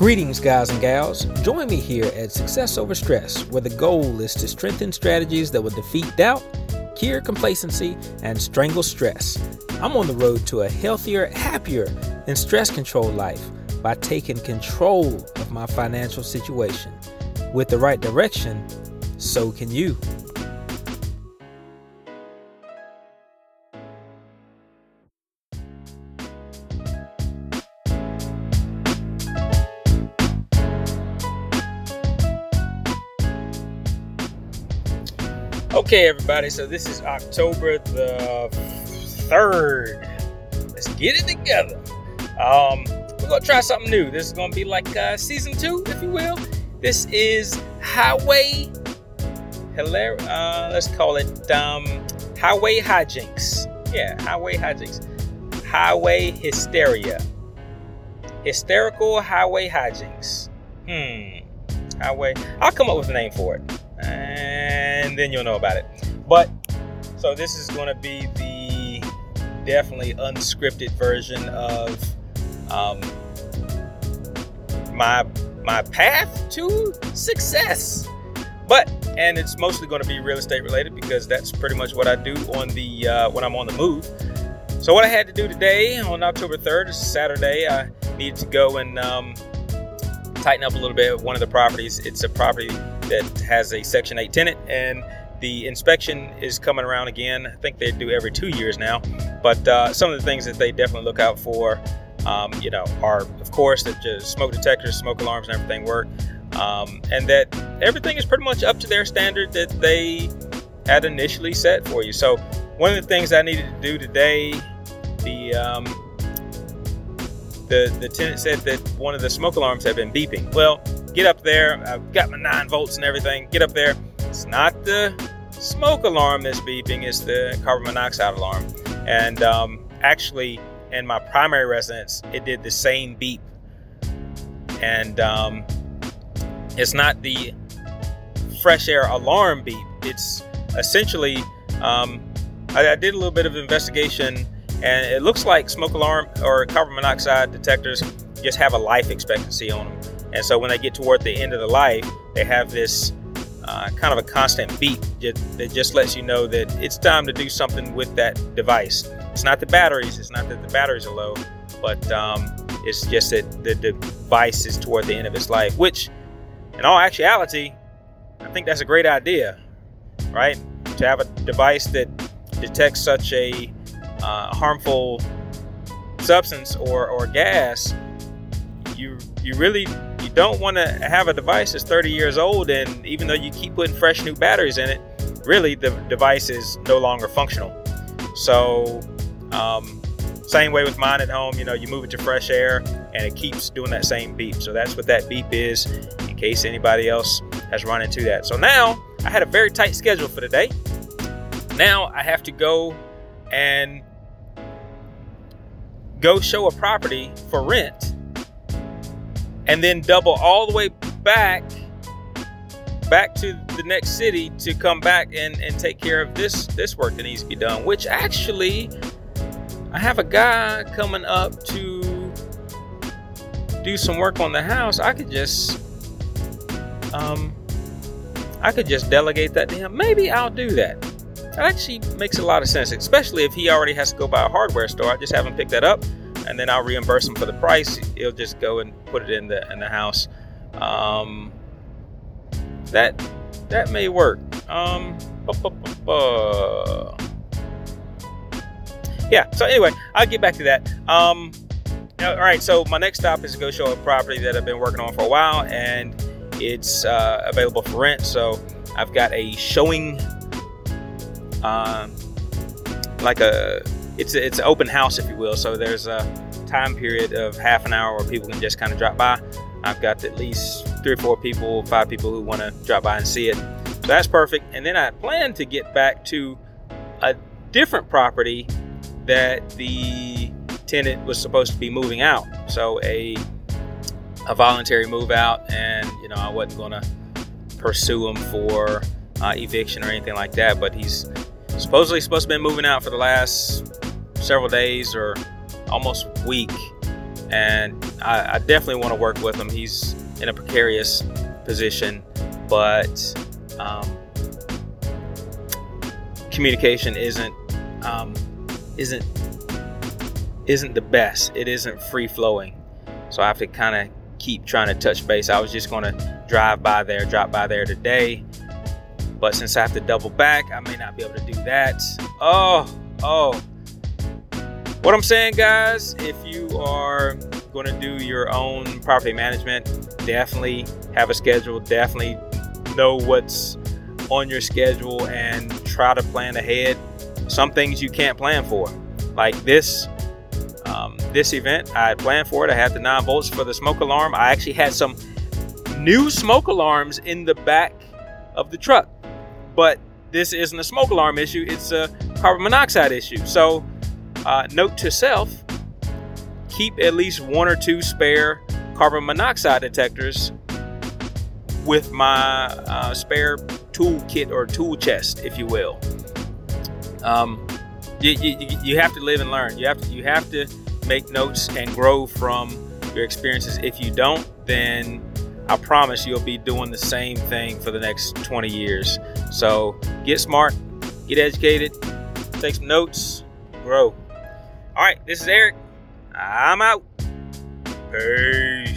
Greetings, guys and gals. Join me here at Success Over Stress, where the goal is to strengthen strategies that will defeat doubt, cure complacency, and strangle stress. I'm on the road to a healthier, happier, and stress controlled life by taking control of my financial situation. With the right direction, so can you. Okay, everybody, so this is October the 3rd. Let's get it together. Um, we're going to try something new. This is going to be like uh, season two, if you will. This is Highway Hilar- uh, let's call it um, Highway Hijinks. Yeah, Highway Hijinks. Highway Hysteria. Hysterical Highway Hijinks. Hmm. Highway. I'll come up with a name for it and then you'll know about it. But so this is going to be the definitely unscripted version of um, my my path to success. But and it's mostly going to be real estate related because that's pretty much what I do on the uh, when I'm on the move. So what I had to do today on October 3rd, is Saturday, I needed to go and um, tighten up a little bit one of the properties. It's a property that has a Section 8 tenant, and the inspection is coming around again. I think they do every two years now. But uh, some of the things that they definitely look out for, um, you know, are of course that smoke detectors, smoke alarms, and everything work, um, and that everything is pretty much up to their standard that they had initially set for you. So one of the things I needed to do today, the um, the the tenant said that one of the smoke alarms had been beeping. Well, get up there. I've got my nine volts and everything. Get up there. It's not the smoke alarm that's beeping. It's the carbon monoxide alarm. And um, actually, in my primary residence, it did the same beep. And um, it's not the fresh air alarm beep. It's essentially, um, I, I did a little bit of investigation and it looks like smoke alarm or carbon monoxide detectors just have a life expectancy on them. And so when they get toward the end of the life, they have this uh, kind of a constant beep that just lets you know that it's time to do something with that device. It's not the batteries, it's not that the batteries are low, but um, it's just that the device is toward the end of its life, which, in all actuality, I think that's a great idea, right? To have a device that detects such a uh, harmful substance or, or gas, you you really you don't want to have a device that's 30 years old and even though you keep putting fresh new batteries in it, really the device is no longer functional. So um, same way with mine at home, you know, you move it to fresh air and it keeps doing that same beep. So that's what that beep is in case anybody else has run into that. So now I had a very tight schedule for today. Now I have to go and go show a property for rent and then double all the way back back to the next city to come back and, and take care of this this work that needs to be done which actually i have a guy coming up to do some work on the house. I could just um i could just delegate that to him. Maybe i'll do that. That actually makes a lot of sense, especially if he already has to go by a hardware store. I just have him pick that up, and then I'll reimburse him for the price. He'll just go and put it in the in the house. Um, that that may work. Um, yeah. So anyway, I'll get back to that. Um, all right. So my next stop is to go show a property that I've been working on for a while, and it's uh, available for rent. So I've got a showing um, like a it's it's an open house, if you will. So there's a time period of half an hour where people can just kind of drop by. I've got at least three or four people, five people who want to drop by and see it. So that's perfect. And then I plan to get back to a different property that the tenant was supposed to be moving out. So a a voluntary move out, and you know I wasn't going to pursue him for uh, eviction or anything like that. But he's supposedly supposed to be moving out for the last several days or almost week and I, I definitely want to work with him. He's in a precarious position, but um, communication isn't um, isn't isn't the best. It isn't free flowing, so I have to kind of keep trying to touch base. I was just going to drive by there, drop by there today, but since I have to double back, I may not be able to do that. Oh, oh. What I'm saying, guys, if you are going to do your own property management, definitely have a schedule. Definitely know what's on your schedule and try to plan ahead. Some things you can't plan for, like this. Um, this event, I had planned for it. I had the nine volts for the smoke alarm. I actually had some new smoke alarms in the back of the truck but this isn't a smoke alarm issue, it's a carbon monoxide issue. So, uh, note to self keep at least one or two spare carbon monoxide detectors with my uh, spare tool kit or tool chest, if you will. Um, you, you, you have to live and learn. You have to you have to make notes and grow from your experiences. If you don't, then I promise you'll be doing the same thing for the next 20 years. So get smart, get educated, take some notes, grow. All right, this is Eric. I'm out. Peace.